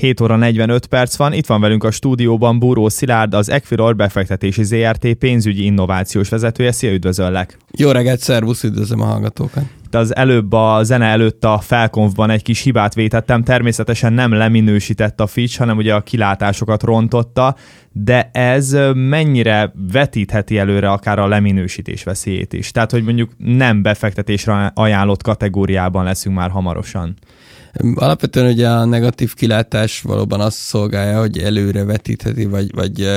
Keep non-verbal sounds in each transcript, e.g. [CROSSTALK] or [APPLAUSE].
7 óra 45 perc van, itt van velünk a stúdióban Búró Szilárd, az Equilor befektetési ZRT pénzügyi innovációs vezetője. Szia, üdvözöllek! Jó reggelt, szervusz, üdvözlöm a hallgatókat! De az előbb a zene előtt a felkonfban egy kis hibát vétettem, természetesen nem leminősített a Fitch, hanem ugye a kilátásokat rontotta, de ez mennyire vetítheti előre akár a leminősítés veszélyét is? Tehát, hogy mondjuk nem befektetésre ajánlott kategóriában leszünk már hamarosan. Alapvetően ugye a negatív kilátás valóban azt szolgálja, hogy előre vetítheti, vagy, vagy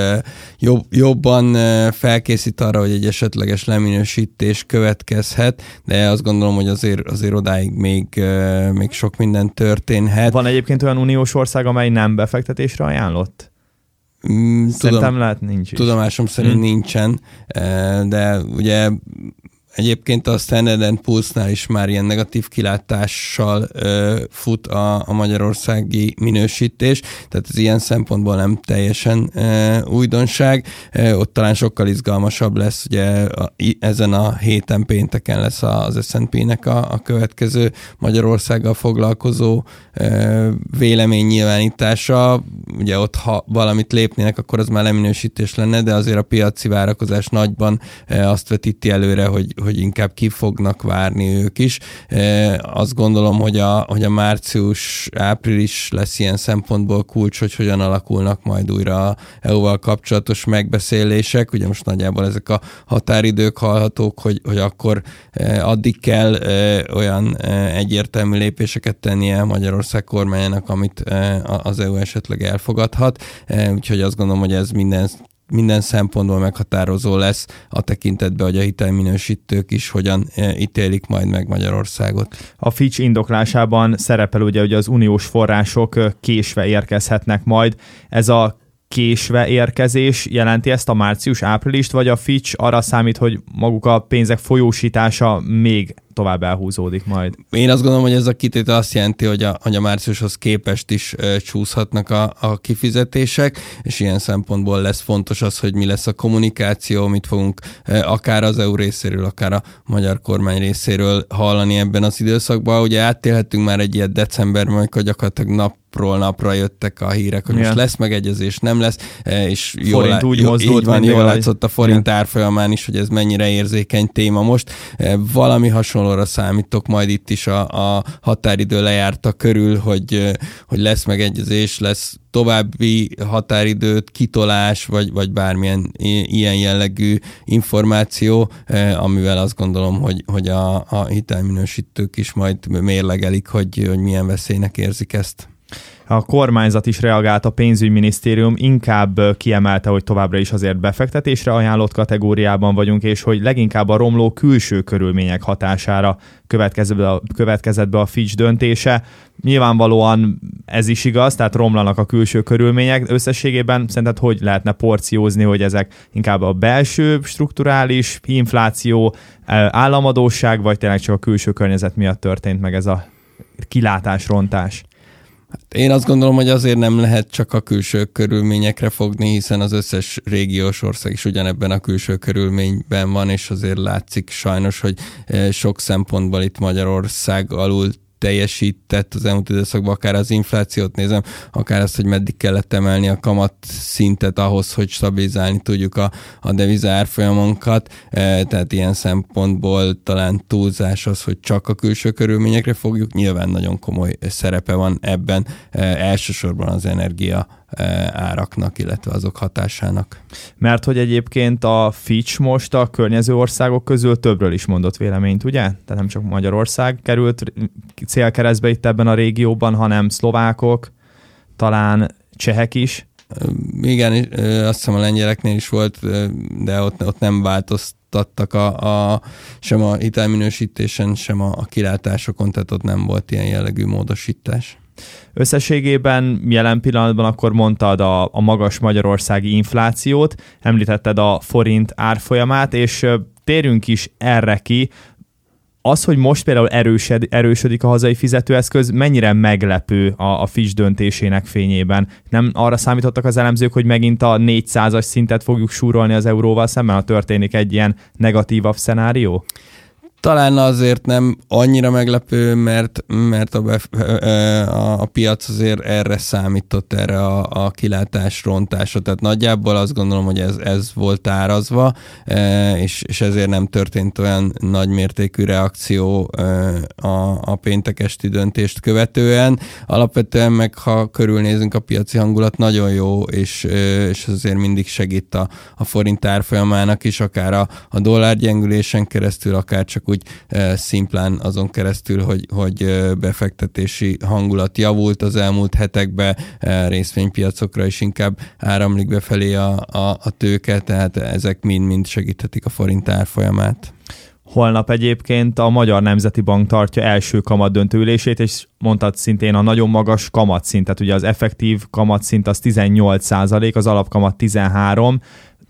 jobb, jobban felkészít arra, hogy egy esetleges leminősítés következhet, de azt gondolom, hogy azért, azért odáig még, még sok minden történhet. Van egyébként olyan uniós ország, amely nem befektetésre ajánlott? Mm, Szerintem tudom, lehet nincs is. Tudomásom szerint hmm. nincsen, de ugye Egyébként a Standard Pulse-nál is már ilyen negatív kilátással ö, fut a, a magyarországi minősítés, tehát ez ilyen szempontból nem teljesen ö, újdonság. Ö, ott talán sokkal izgalmasabb lesz, ugye a, ezen a héten pénteken lesz az S&P-nek a, a következő Magyarországgal foglalkozó ö, véleménynyilvánítása. Ugye ott, ha valamit lépnének, akkor az már leminősítés lenne, de azért a piaci várakozás nagyban ö, azt vetíti előre, hogy hogy inkább ki fognak várni ők is. E, azt gondolom, hogy a, hogy a március-április lesz ilyen szempontból kulcs, hogy hogyan alakulnak majd újra a EU-val kapcsolatos megbeszélések. Ugye most nagyjából ezek a határidők hallhatók, hogy, hogy akkor e, addig kell e, olyan egyértelmű lépéseket tennie Magyarország kormányának, amit az EU esetleg elfogadhat. Úgyhogy azt gondolom, hogy ez minden minden szempontból meghatározó lesz a tekintetben, hogy a hitelminősítők is hogyan e, ítélik majd meg Magyarországot. A Fitch indoklásában szerepel ugye, hogy az uniós források késve érkezhetnek majd. Ez a késve érkezés jelenti ezt a március-áprilist, vagy a Fitch arra számít, hogy maguk a pénzek folyósítása még tovább elhúzódik majd. Én azt gondolom, hogy ez a kitétel azt jelenti, hogy a, hogy a márciushoz képest is e, csúszhatnak a, a kifizetések, és ilyen szempontból lesz fontos az, hogy mi lesz a kommunikáció, mit fogunk e, akár az EU részéről, akár a magyar kormány részéről hallani ebben az időszakban. Ugye áttélhetünk már egy ilyet decemberben, amikor gyakorlatilag nap napról napra jöttek a hírek, hogy yeah. most lesz megegyezés, nem lesz, és jól, forint úgy mozdult, így van, jól látszott a forint yeah. árfolyamán is, hogy ez mennyire érzékeny téma most. Valami hasonló hasonlóra számítok majd itt is a, a határidő lejárta körül, hogy, hogy lesz megegyezés, lesz további határidőt, kitolás, vagy, vagy bármilyen ilyen jellegű információ, amivel azt gondolom, hogy, hogy a, a hitelminősítők is majd mérlegelik, hogy, hogy milyen veszélynek érzik ezt a kormányzat is reagált, a pénzügyminisztérium inkább kiemelte, hogy továbbra is azért befektetésre ajánlott kategóriában vagyunk, és hogy leginkább a romló külső körülmények hatására következett be a, következett a Fitch döntése. Nyilvánvalóan ez is igaz, tehát romlanak a külső körülmények. Összességében szerinted hogy lehetne porciózni, hogy ezek inkább a belső strukturális infláció, államadóság, vagy tényleg csak a külső környezet miatt történt meg ez a kilátás, rontás? Hát én azt gondolom, hogy azért nem lehet csak a külső körülményekre fogni, hiszen az összes régiós ország is ugyanebben a külső körülményben van, és azért látszik sajnos, hogy eh, sok szempontból itt Magyarország alul teljesített az elmúlt időszakban, akár az inflációt nézem, akár azt, hogy meddig kellett emelni a kamat szintet ahhoz, hogy stabilizálni tudjuk a, a deviza árfolyamunkat, e, tehát ilyen szempontból talán túlzás az, hogy csak a külső körülményekre fogjuk, nyilván nagyon komoly szerepe van ebben, e, elsősorban az energia áraknak, illetve azok hatásának. Mert hogy egyébként a Fitch most a környező országok közül többről is mondott véleményt, ugye? Tehát nem csak Magyarország került célkeresztbe itt ebben a régióban, hanem szlovákok, talán csehek is. Igen, azt hiszem a lengyeleknél is volt, de ott, ott nem változtattak a, a, sem a hitelminősítésen, sem a, a kilátásokon, tehát ott nem volt ilyen jellegű módosítás. Összességében jelen pillanatban akkor mondtad a, a magas magyarországi inflációt, említetted a forint árfolyamát, és térjünk is erre ki, az, hogy most például erősed, erősödik a hazai fizetőeszköz, mennyire meglepő a, a Fitch döntésének fényében? Nem arra számítottak az elemzők, hogy megint a 400-as szintet fogjuk súrolni az euróval szemben, ha történik egy ilyen negatívabb szenárió? Talán azért nem annyira meglepő, mert, mert a, bef, a, piac azért erre számított, erre a, a kilátás rontásra. Tehát nagyjából azt gondolom, hogy ez, ez volt árazva, és, és ezért nem történt olyan nagymértékű reakció a, a péntek esti döntést követően. Alapvetően meg, ha körülnézünk a piaci hangulat, nagyon jó, és, és azért mindig segít a, a forint árfolyamának is, akár a, a dollár gyengülésen keresztül, akár csak úgy szimplán azon keresztül, hogy, hogy befektetési hangulat javult az elmúlt hetekben, részvénypiacokra is inkább áramlik befelé a, a, a tőke, tehát ezek mind-mind segíthetik a forint árfolyamát. Holnap egyébként a Magyar Nemzeti Bank tartja első kamat döntőülését, és mondtad szintén a nagyon magas kamatszint, tehát ugye az effektív kamatszint az 18% az alapkamat 13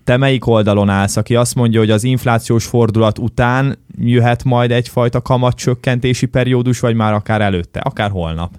te melyik oldalon állsz, aki azt mondja, hogy az inflációs fordulat után jöhet majd egyfajta kamatcsökkentési periódus, vagy már akár előtte, akár holnap?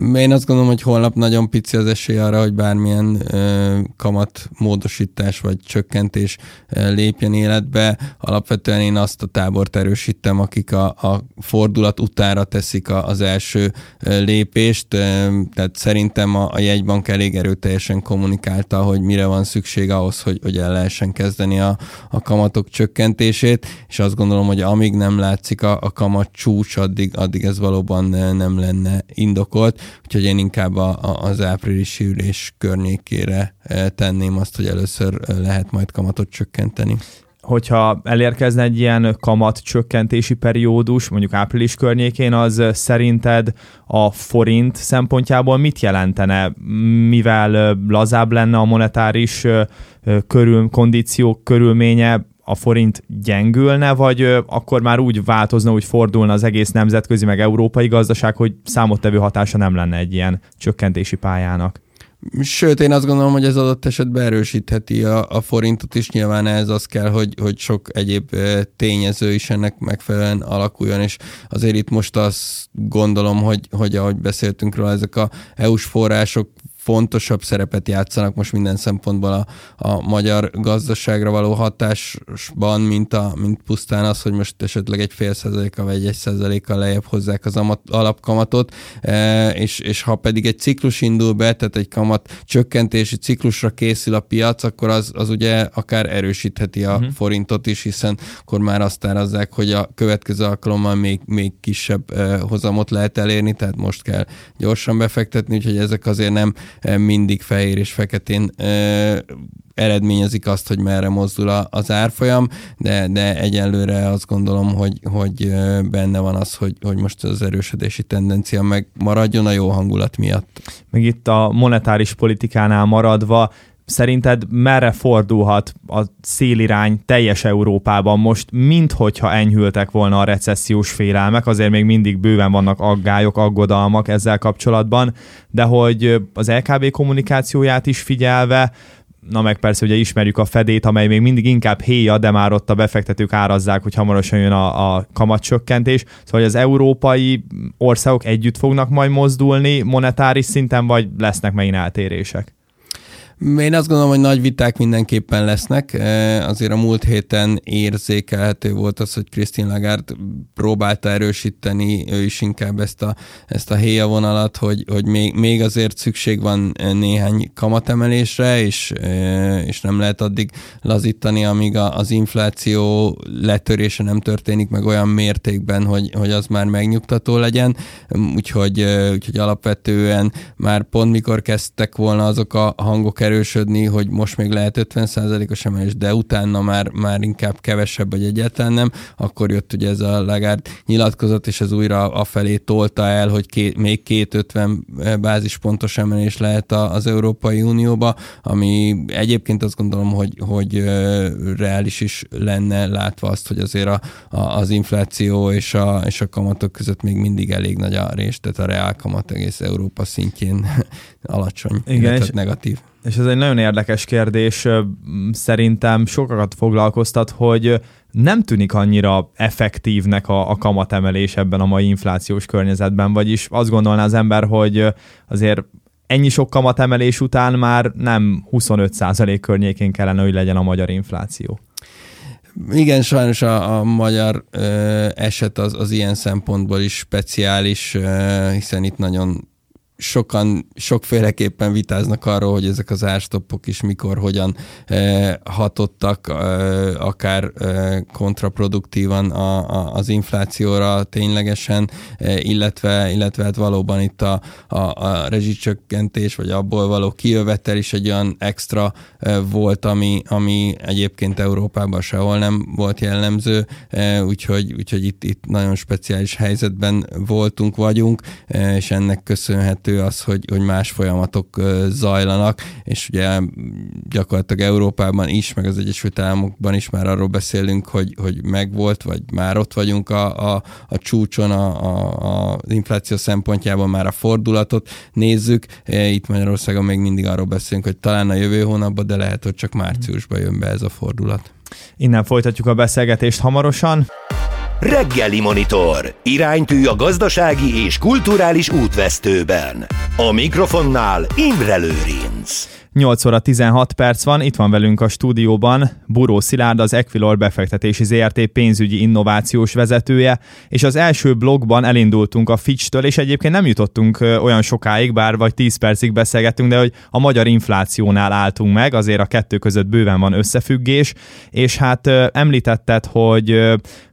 Én azt gondolom, hogy holnap nagyon pici az esély arra, hogy bármilyen ö, kamat módosítás vagy csökkentés lépjen életbe. Alapvetően én azt a tábort erősítem, akik a, a fordulat utára teszik a, az első lépést. Tehát szerintem a, a jegybank elég erőteljesen kommunikálta, hogy mire van szükség ahhoz, hogy, hogy el lehessen kezdeni a, a kamatok csökkentését, és azt gondolom, hogy amíg nem látszik a, a kamat csúcs, addig, addig ez valóban nem lenne indokolt úgyhogy én inkább a, a, az áprilisi ülés környékére e, tenném azt, hogy először e, lehet majd kamatot csökkenteni. Hogyha elérkezne egy ilyen kamat csökkentési periódus, mondjuk április környékén, az szerinted a forint szempontjából mit jelentene, mivel lazább lenne a monetáris körül, kondíciók körülménye, a forint gyengülne, vagy akkor már úgy változna, úgy fordulna az egész nemzetközi meg európai gazdaság, hogy számottevő hatása nem lenne egy ilyen csökkentési pályának? Sőt, én azt gondolom, hogy ez adott esetben erősítheti a, a forintot is. Nyilván ez az kell, hogy, hogy sok egyéb tényező is ennek megfelelően alakuljon, és azért itt most azt gondolom, hogy, hogy ahogy beszéltünk róla, ezek a EU-s források fontosabb szerepet játszanak most minden szempontból a, a magyar gazdaságra való hatásban, mint, a, mint pusztán az, hogy most esetleg egy fél százaléka vagy egy százaléka lejjebb hozzák az alapkamatot, e, és, és ha pedig egy ciklus indul be, tehát egy kamat csökkentési ciklusra készül a piac, akkor az, az ugye akár erősítheti a uh-huh. forintot is, hiszen akkor már azt árazzák, hogy a következő alkalommal még, még kisebb e, hozamot lehet elérni, tehát most kell gyorsan befektetni, úgyhogy ezek azért nem mindig fehér és feketén eredményezik azt, hogy merre mozdul az árfolyam, de, de egyelőre azt gondolom, hogy, hogy benne van az, hogy, hogy most az erősödési tendencia megmaradjon a jó hangulat miatt. Meg itt a monetáris politikánál maradva, Szerinted merre fordulhat a szélirány teljes Európában most, minthogyha enyhültek volna a recessziós félelmek, azért még mindig bőven vannak aggályok, aggodalmak ezzel kapcsolatban, de hogy az LKB kommunikációját is figyelve, na meg persze ugye ismerjük a fedét, amely még mindig inkább héja, de már ott a befektetők árazzák, hogy hamarosan jön a, a kamatcsökkentés. Szóval az európai országok együtt fognak majd mozdulni monetáris szinten, vagy lesznek megint eltérések? Én azt gondolom, hogy nagy viták mindenképpen lesznek. Azért a múlt héten érzékelhető volt az, hogy Christine Lagarde próbálta erősíteni ő is inkább ezt a, ezt a héja vonalat, hogy, hogy még, még azért szükség van néhány kamatemelésre, és, és nem lehet addig lazítani, amíg az infláció letörése nem történik meg olyan mértékben, hogy, hogy az már megnyugtató legyen. Úgyhogy, úgyhogy alapvetően már pont mikor kezdtek volna azok a hangok erő erősödni, hogy most még lehet 50%-os emelés, de utána már, már inkább kevesebb, vagy egyáltalán nem, akkor jött ugye ez a Lagarde nyilatkozat, és ez újra afelé tolta el, hogy két, még két 50 bázispontos emelés lehet az Európai Unióba, ami egyébként azt gondolom, hogy, hogy reális is lenne látva azt, hogy azért a, a, az infláció és a, és a kamatok között még mindig elég nagy a rés, tehát a reál kamat egész Európa szintjén [LAUGHS] alacsony, Igen, és negatív. És ez egy nagyon érdekes kérdés, szerintem sokakat foglalkoztat, hogy nem tűnik annyira effektívnek a, a kamatemelés ebben a mai inflációs környezetben, vagyis azt gondolná az ember, hogy azért ennyi sok kamatemelés után már nem 25% környékén kellene, hogy legyen a magyar infláció. Igen, sajnos a, a magyar ö, eset az, az ilyen szempontból is speciális, ö, hiszen itt nagyon sokan sokféleképpen vitáznak arról, hogy ezek az árstoppok is mikor, hogyan eh, hatottak eh, akár eh, kontraproduktívan a, a, az inflációra ténylegesen, eh, illetve, illetve hát valóban itt a, a, a rezsicsökkentés, vagy abból való kijövetel is egy olyan extra eh, volt, ami, ami egyébként Európában sehol nem volt jellemző, eh, úgyhogy, úgyhogy itt, itt nagyon speciális helyzetben voltunk, vagyunk, eh, és ennek köszönhető érezhető az, hogy, hogy más folyamatok zajlanak, és ugye gyakorlatilag Európában is, meg az Egyesült Államokban is már arról beszélünk, hogy, hogy megvolt, vagy már ott vagyunk a, a, a csúcson, a, a, az infláció szempontjában már a fordulatot nézzük. Itt Magyarországon még mindig arról beszélünk, hogy talán a jövő hónapban, de lehet, hogy csak márciusban jön be ez a fordulat. Innen folytatjuk a beszélgetést hamarosan. Reggeli Monitor. Iránytű a gazdasági és kulturális útvesztőben. A mikrofonnál Imre Lőrinc. 8 óra 16 perc van, itt van velünk a stúdióban Buró Szilárd, az Equilor befektetési ZRT pénzügyi innovációs vezetője, és az első blogban elindultunk a Fitch-től, és egyébként nem jutottunk olyan sokáig, bár vagy 10 percig beszélgettünk, de hogy a magyar inflációnál álltunk meg, azért a kettő között bőven van összefüggés, és hát említetted, hogy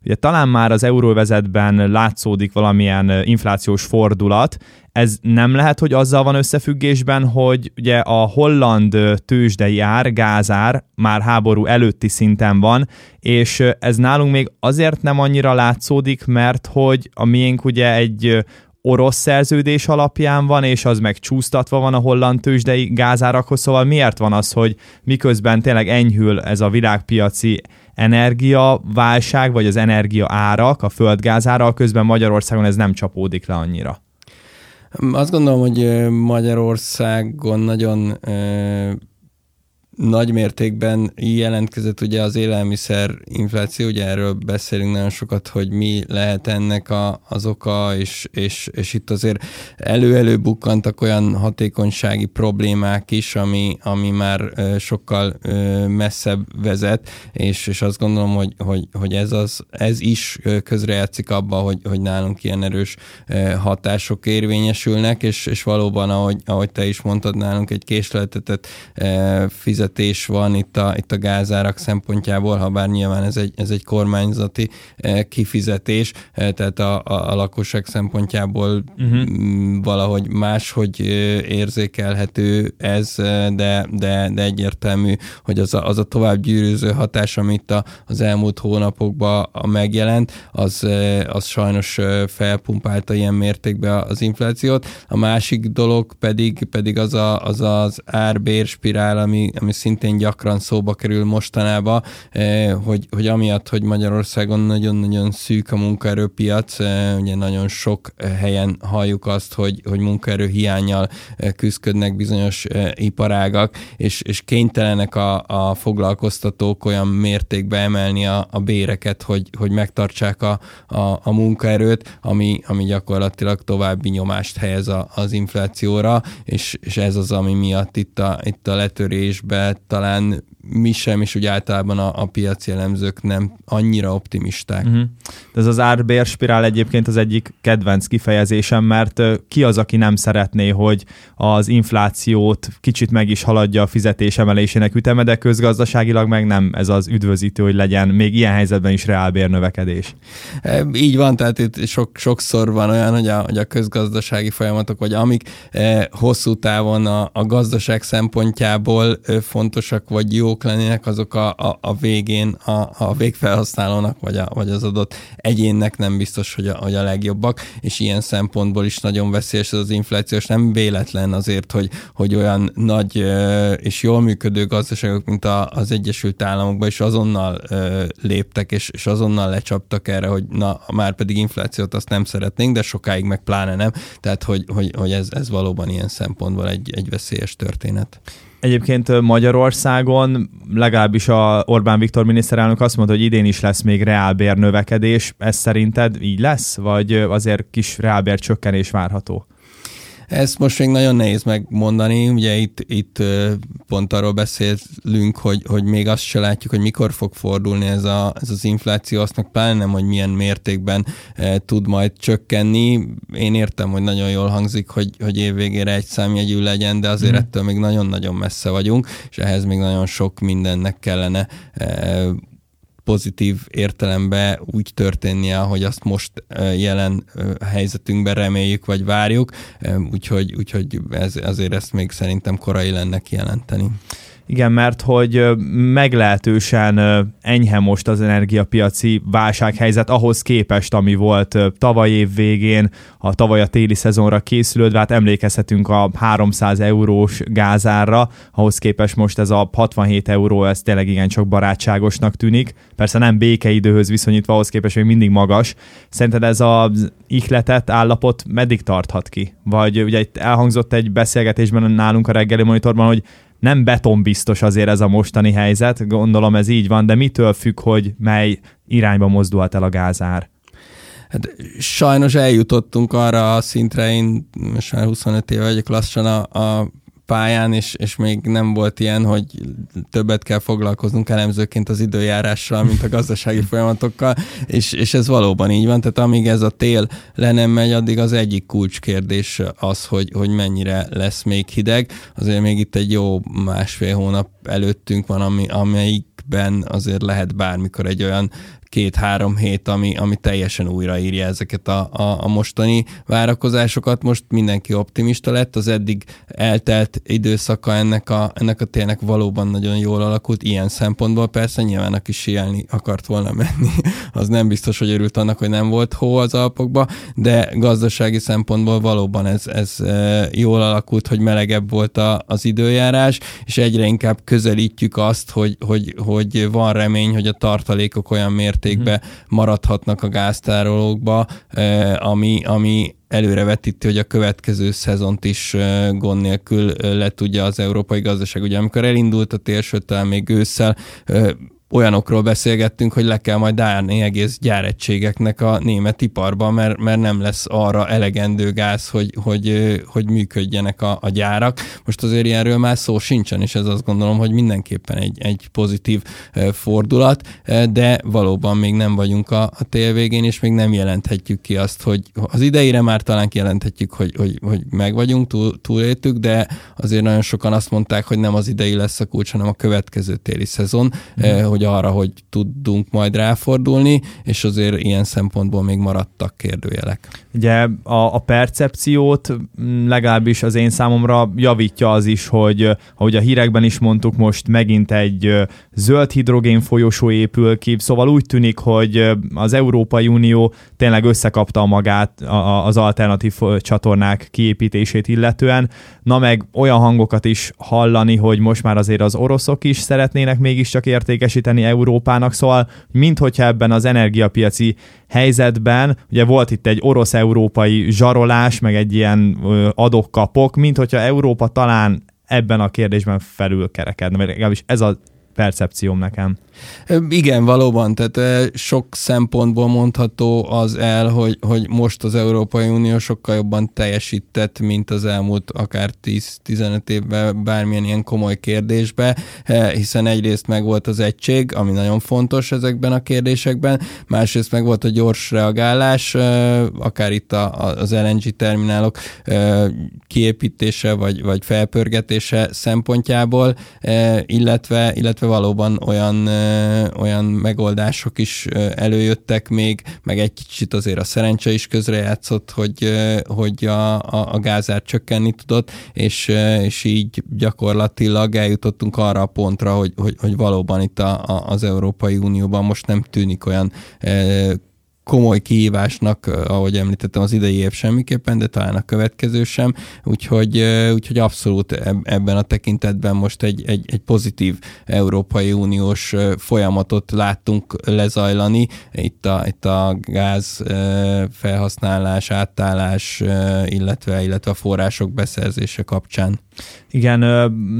ugye talán már az euróvezetben látszódik valamilyen inflációs fordulat, ez nem lehet, hogy azzal van összefüggésben, hogy ugye a holland tőzsdei ár, gázár már háború előtti szinten van, és ez nálunk még azért nem annyira látszódik, mert hogy a miénk ugye egy orosz szerződés alapján van, és az meg csúsztatva van a holland tőzsdei gázárakhoz, szóval miért van az, hogy miközben tényleg enyhül ez a világpiaci energiaválság, vagy az energia árak, a földgázára, közben Magyarországon ez nem csapódik le annyira? Azt gondolom, hogy Magyarországon nagyon nagy mértékben jelentkezett ugye az élelmiszer infláció, ugye erről beszélünk nagyon sokat, hogy mi lehet ennek a, az oka, és, és, és itt azért elő-elő bukkantak olyan hatékonysági problémák is, ami, ami már sokkal messzebb vezet, és, és azt gondolom, hogy, hogy, hogy ez, az, ez is közrejátszik abba, hogy, hogy nálunk ilyen erős hatások érvényesülnek, és, és valóban, ahogy, ahogy te is mondtad, nálunk egy késleltetett fizet fizetés van itt a, itt a gázárak szempontjából, ha bár nyilván ez egy, ez egy kormányzati eh, kifizetés, eh, tehát a, a, a lakosság szempontjából uh-huh. valahogy máshogy eh, érzékelhető ez, de, de, de egyértelmű, hogy az a, az a tovább gyűrűző hatás, amit a, az elmúlt hónapokban megjelent, az, az sajnos felpumpálta ilyen mértékben az inflációt. A másik dolog pedig, pedig az, a, az az árbér spirál, ami, ami szintén gyakran szóba kerül mostanában, eh, hogy, hogy amiatt, hogy Magyarországon nagyon-nagyon szűk a munkaerőpiac, eh, ugye nagyon sok helyen halljuk azt, hogy, hogy munkaerő hiányjal eh, küzdködnek bizonyos iparágak, és, és kénytelenek a, a foglalkoztatók olyan mértékbe emelni a, a béreket, hogy, hogy megtartsák a, a, a munkaerőt, ami, ami gyakorlatilag további nyomást helyez a, az inflációra, és, és ez az, ami miatt itt a, itt a letörésbe talán mi sem, és úgy általában a, a piaci elemzők nem annyira optimisták. Uh-huh. De ez az árbér spirál egyébként az egyik kedvenc kifejezésem, mert ki az, aki nem szeretné, hogy az inflációt kicsit meg is haladja a fizetés emelésének üteme, de közgazdaságilag meg nem ez az üdvözítő, hogy legyen még ilyen helyzetben is reálbér növekedés. E, így van, tehát itt sok, sokszor van olyan, hogy a, hogy a közgazdasági folyamatok, vagy amik e, hosszú távon a, a gazdaság szempontjából fontosak vagy jók, lennének, azok a, a, a végén a, a végfelhasználónak, vagy, a, vagy az adott egyénnek nem biztos, hogy a, hogy a legjobbak, és ilyen szempontból is nagyon veszélyes ez az inflációs. Nem véletlen azért, hogy, hogy olyan nagy és jól működő gazdaságok, mint a, az Egyesült Államokban is azonnal léptek, és, és azonnal lecsaptak erre, hogy na, már pedig inflációt azt nem szeretnénk, de sokáig meg pláne nem. Tehát, hogy, hogy, hogy ez, ez valóban ilyen szempontból egy, egy veszélyes történet. Egyébként Magyarországon legalábbis a Orbán Viktor miniszterelnök azt mondta, hogy idén is lesz még reálbér növekedés. Ez szerinted így lesz? Vagy azért kis reálbér csökkenés várható? Ezt most még nagyon nehéz megmondani, ugye itt, itt pont arról beszélünk, hogy, hogy még azt se látjuk, hogy mikor fog fordulni ez, a, ez az infláció, azt meg pláne nem, hogy milyen mértékben tud majd csökkenni. Én értem, hogy nagyon jól hangzik, hogy, hogy évvégére egy számjegyű legyen, de azért mm. ettől még nagyon-nagyon messze vagyunk, és ehhez még nagyon sok mindennek kellene pozitív értelemben úgy történnie, ahogy azt most jelen helyzetünkben reméljük, vagy várjuk, úgyhogy, úgyhogy ez, azért ezt még szerintem korai lenne kijelenteni. Igen, mert hogy meglehetősen enyhe most az energiapiaci válsághelyzet ahhoz képest, ami volt tavaly év végén, a tavaly a téli szezonra készülődve, hát emlékezhetünk a 300 eurós gázárra, ahhoz képest most ez a 67 euró, ez tényleg igen csak barátságosnak tűnik. Persze nem békeidőhöz viszonyítva, ahhoz képest még mindig magas. Szerinted ez az ihletett állapot meddig tarthat ki? Vagy ugye itt elhangzott egy beszélgetésben nálunk a reggeli monitorban, hogy nem betonbiztos azért ez a mostani helyzet, gondolom ez így van, de mitől függ, hogy mely irányba mozdulhat el a gázár? Hát sajnos eljutottunk arra a szintre, én most már 25 éve vagyok lassan a, a pályán, és, és még nem volt ilyen, hogy többet kell foglalkoznunk elemzőként az időjárással, mint a gazdasági folyamatokkal, és, és ez valóban így van, tehát amíg ez a tél le nem megy, addig az egyik kulcskérdés az, hogy, hogy mennyire lesz még hideg. Azért még itt egy jó másfél hónap előttünk van, ami, amelyikben azért lehet bármikor egy olyan két-három hét, ami, ami teljesen újraírja ezeket a, a, a mostani várakozásokat. Most mindenki optimista lett, az eddig eltelt időszaka ennek a, ennek a tényleg valóban nagyon jól alakult, ilyen szempontból persze nyilván aki sielni akart volna menni, [LAUGHS] az nem biztos, hogy örült annak, hogy nem volt hó az Alpokba, de gazdasági szempontból valóban ez, ez e, jól alakult, hogy melegebb volt a, az időjárás, és egyre inkább közelítjük azt, hogy, hogy, hogy van remény, hogy a tartalékok olyan mért mértékben maradhatnak a gáztárolókba, ami, ami előrevetíti, hogy a következő szezont is gond nélkül le tudja az európai gazdaság. Ugye amikor elindult a tél, sőt, még ősszel olyanokról beszélgettünk, hogy le kell majd állni egész gyáregységeknek a német iparba, mert, mert nem lesz arra elegendő gáz, hogy, hogy, hogy működjenek a, a gyárak. Most azért ilyenről már szó sincsen, és ez azt gondolom, hogy mindenképpen egy, egy pozitív fordulat, de valóban még nem vagyunk a, a tél végén, és még nem jelenthetjük ki azt, hogy az idejére már talán kijelenthetjük, hogy, hogy, hogy meg vagyunk, túl, túléltük, de azért nagyon sokan azt mondták, hogy nem az idei lesz a kulcs, hanem a következő téli szezon, mm. hogy hogy arra, hogy tudunk majd ráfordulni, és azért ilyen szempontból még maradtak kérdőjelek. Ugye a, a percepciót legalábbis az én számomra javítja az is, hogy ahogy a hírekben is mondtuk, most megint egy zöld hidrogén folyosó épül ki, szóval úgy tűnik, hogy az Európai Unió tényleg összekapta magát az alternatív csatornák kiépítését illetően, na meg olyan hangokat is hallani, hogy most már azért az oroszok is szeretnének mégiscsak értékesíteni Európának, szóval minthogyha ebben az energiapiaci helyzetben, ugye volt itt egy orosz-európai zsarolás, meg egy ilyen adok-kapok, mint hogyha Európa talán ebben a kérdésben felülkerekedne, vagy legalábbis ez a percepcióm nekem. Igen, valóban, tehát sok szempontból mondható az el, hogy, hogy most az Európai Unió sokkal jobban teljesített, mint az elmúlt akár 10-15 évben bármilyen ilyen komoly kérdésbe, hiszen egyrészt meg volt az egység, ami nagyon fontos ezekben a kérdésekben, másrészt meg volt a gyors reagálás, akár itt a, az LNG terminálok kiépítése vagy, vagy felpörgetése szempontjából, illetve, illetve valóban olyan olyan megoldások is előjöttek még, meg egy kicsit azért a szerencse is közrejátszott, hogy, hogy a, a, a gázár csökkenni tudott, és, és így gyakorlatilag eljutottunk arra a pontra, hogy, hogy, hogy valóban itt a, a, az Európai Unióban most nem tűnik olyan komoly kihívásnak, ahogy említettem, az idei év semmiképpen, de talán a következő sem, úgyhogy, úgyhogy abszolút ebben a tekintetben most egy, egy, egy pozitív Európai Uniós folyamatot láttunk lezajlani, itt a, itt a gáz felhasználás, átállás, illetve, illetve a források beszerzése kapcsán. Igen,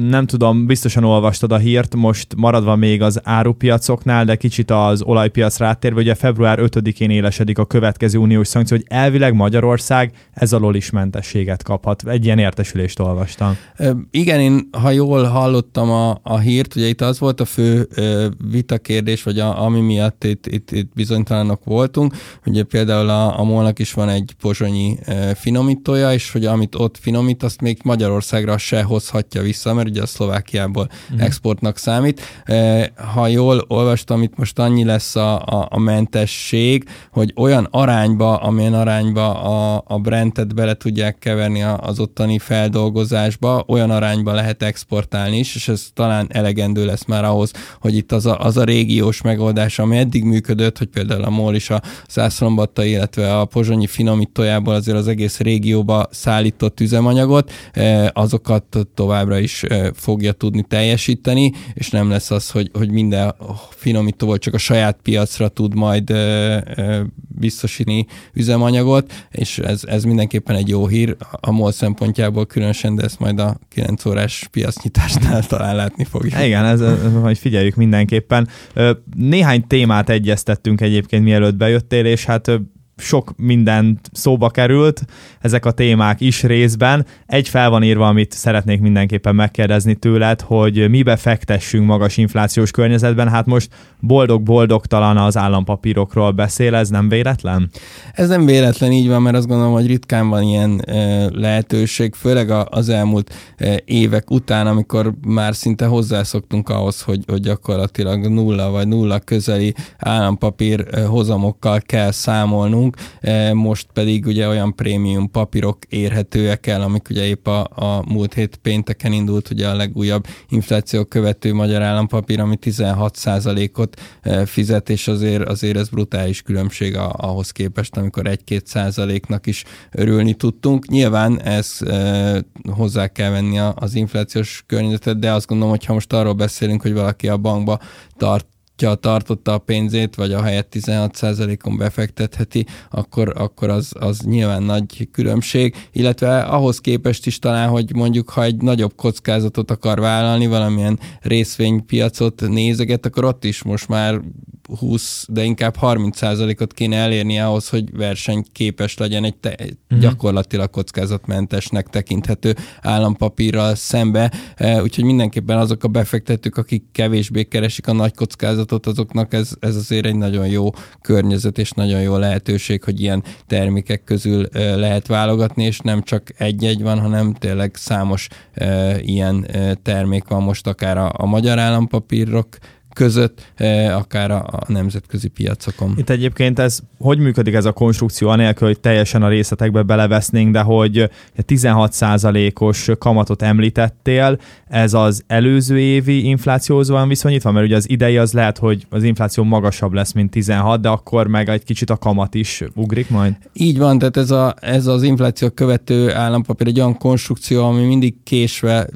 nem tudom, biztosan olvastad a hírt, most maradva még az árupiacoknál, de kicsit az olajpiacra áttérve, ugye február 5-én élesedik a következő uniós szankció, hogy elvileg Magyarország ez alól is mentességet kaphat. Egy ilyen értesülést olvastam. Igen, én ha jól hallottam a, a hírt, ugye itt az volt a fő vitakérdés, vagy a, ami miatt itt, itt, itt bizonytalanok voltunk, ugye például a, a molnak is van egy pozsonyi finomítója, és hogy amit ott finomít, azt még Magyarországra se hozhatja vissza, mert ugye a Szlovákiából uh-huh. exportnak számít. E, ha jól olvastam, itt most annyi lesz a, a, a mentesség, hogy olyan arányba, amilyen arányba a, a brendet bele tudják keverni az ottani feldolgozásba, olyan arányba lehet exportálni is, és ez talán elegendő lesz már ahhoz, hogy itt az a, az a régiós megoldás, ami eddig működött, hogy például a MOL is a Szászlombatta, illetve a pozsonyi finomítójából azért az egész régióba szállított üzemanyagot, e, azokat továbbra is fogja tudni teljesíteni, és nem lesz az, hogy, hogy minden finomítóval csak a saját piacra tud majd biztosítani üzemanyagot, és ez, ez mindenképpen egy jó hír a MOL szempontjából különösen, de ezt majd a 9 órás piacnyitásnál [LAUGHS] talán látni fogjuk. Igen, ez, majd figyeljük mindenképpen. Néhány témát egyeztettünk egyébként, mielőtt bejöttél, és hát sok mindent szóba került, ezek a témák is részben. Egy fel van írva, amit szeretnék mindenképpen megkérdezni tőled, hogy mibe fektessünk magas inflációs környezetben. Hát most boldog-boldogtalan az állampapírokról beszél, ez nem véletlen? Ez nem véletlen, így van, mert azt gondolom, hogy ritkán van ilyen lehetőség, főleg az elmúlt évek után, amikor már szinte hozzászoktunk ahhoz, hogy, hogy gyakorlatilag nulla vagy nulla közeli állampapír hozamokkal kell számolnunk, vagyunk, most pedig ugye olyan prémium papírok érhetőek el, amik ugye épp a, a múlt hét pénteken indult ugye a legújabb infláció követő magyar állampapír, ami 16%-ot fizet, és azért, azért ez brutális különbség ahhoz képest, amikor 1-2 százaléknak is örülni tudtunk. Nyilván ez e, hozzá kell venni az inflációs környezetet, de azt gondolom, hogy ha most arról beszélünk, hogy valaki a bankba tart tartotta a pénzét, vagy a helyett 16%-on befektetheti, akkor, akkor az, az nyilván nagy különbség, illetve ahhoz képest is talán, hogy mondjuk, ha egy nagyobb kockázatot akar vállalni, valamilyen részvénypiacot nézeget, akkor ott is most már 20, de inkább 30%-ot kéne elérni ahhoz, hogy versenyképes legyen egy te, uh-huh. gyakorlatilag kockázatmentesnek tekinthető állampapírral szembe. E, úgyhogy mindenképpen azok a befektetők, akik kevésbé keresik a nagy kockázatot, azoknak ez, ez azért egy nagyon jó környezet és nagyon jó lehetőség, hogy ilyen termékek közül e, lehet válogatni, és nem csak egy-egy van, hanem tényleg számos e, ilyen termék van most akár a, a magyar állampapírok között, eh, akár a nemzetközi piacokon. Itt egyébként ez, hogy működik ez a konstrukció, anélkül, hogy teljesen a részletekbe belevesznénk, de hogy 16%-os kamatot említettél, ez az előző évi inflációhoz van viszonyítva, mert ugye az idei az lehet, hogy az infláció magasabb lesz, mint 16, de akkor meg egy kicsit a kamat is ugrik majd? Így van, tehát ez, a, ez az infláció követő állampapír egy olyan konstrukció, ami mindig késve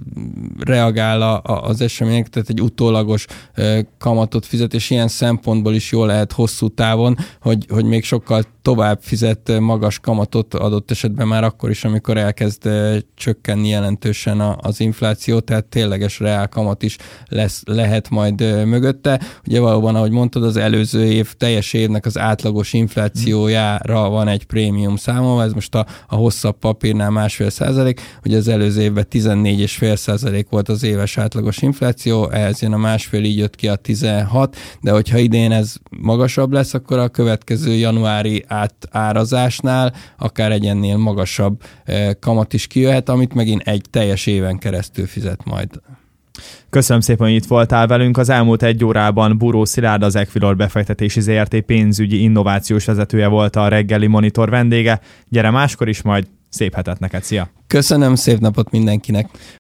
reagál a, a, az események, tehát egy utólagos eh, kamatot fizet, és ilyen szempontból is jól lehet hosszú távon, hogy, hogy még sokkal tovább fizet magas kamatot adott esetben már akkor is, amikor elkezd eh, csökkenni jelentősen az infláció, tehát tényleges reál kamat is lesz, lehet majd eh, mögötte. Ugye valóban, ahogy mondtad, az előző év teljes évnek az átlagos inflációjára van egy prémium számolva, ez most a, a hosszabb papírnál másfél százalék, ugye az előző évben 14,5 százalék volt az éves átlagos infláció, ehhez jön a másfél, így jött ki a 16, de hogyha idén ez magasabb lesz, akkor a következő januári átárazásnál akár egy ennél magasabb eh, kamat is kijöhet, amit megint egy teljes éven keresztül fizet majd. Köszönöm szépen, hogy itt voltál velünk. Az elmúlt egy órában Buró Szilárd, az Equilor befektetési ZRT pénzügyi innovációs vezetője volt a reggeli monitor vendége. Gyere máskor is, majd szép hetet neked, szia! Köszönöm, szép napot mindenkinek!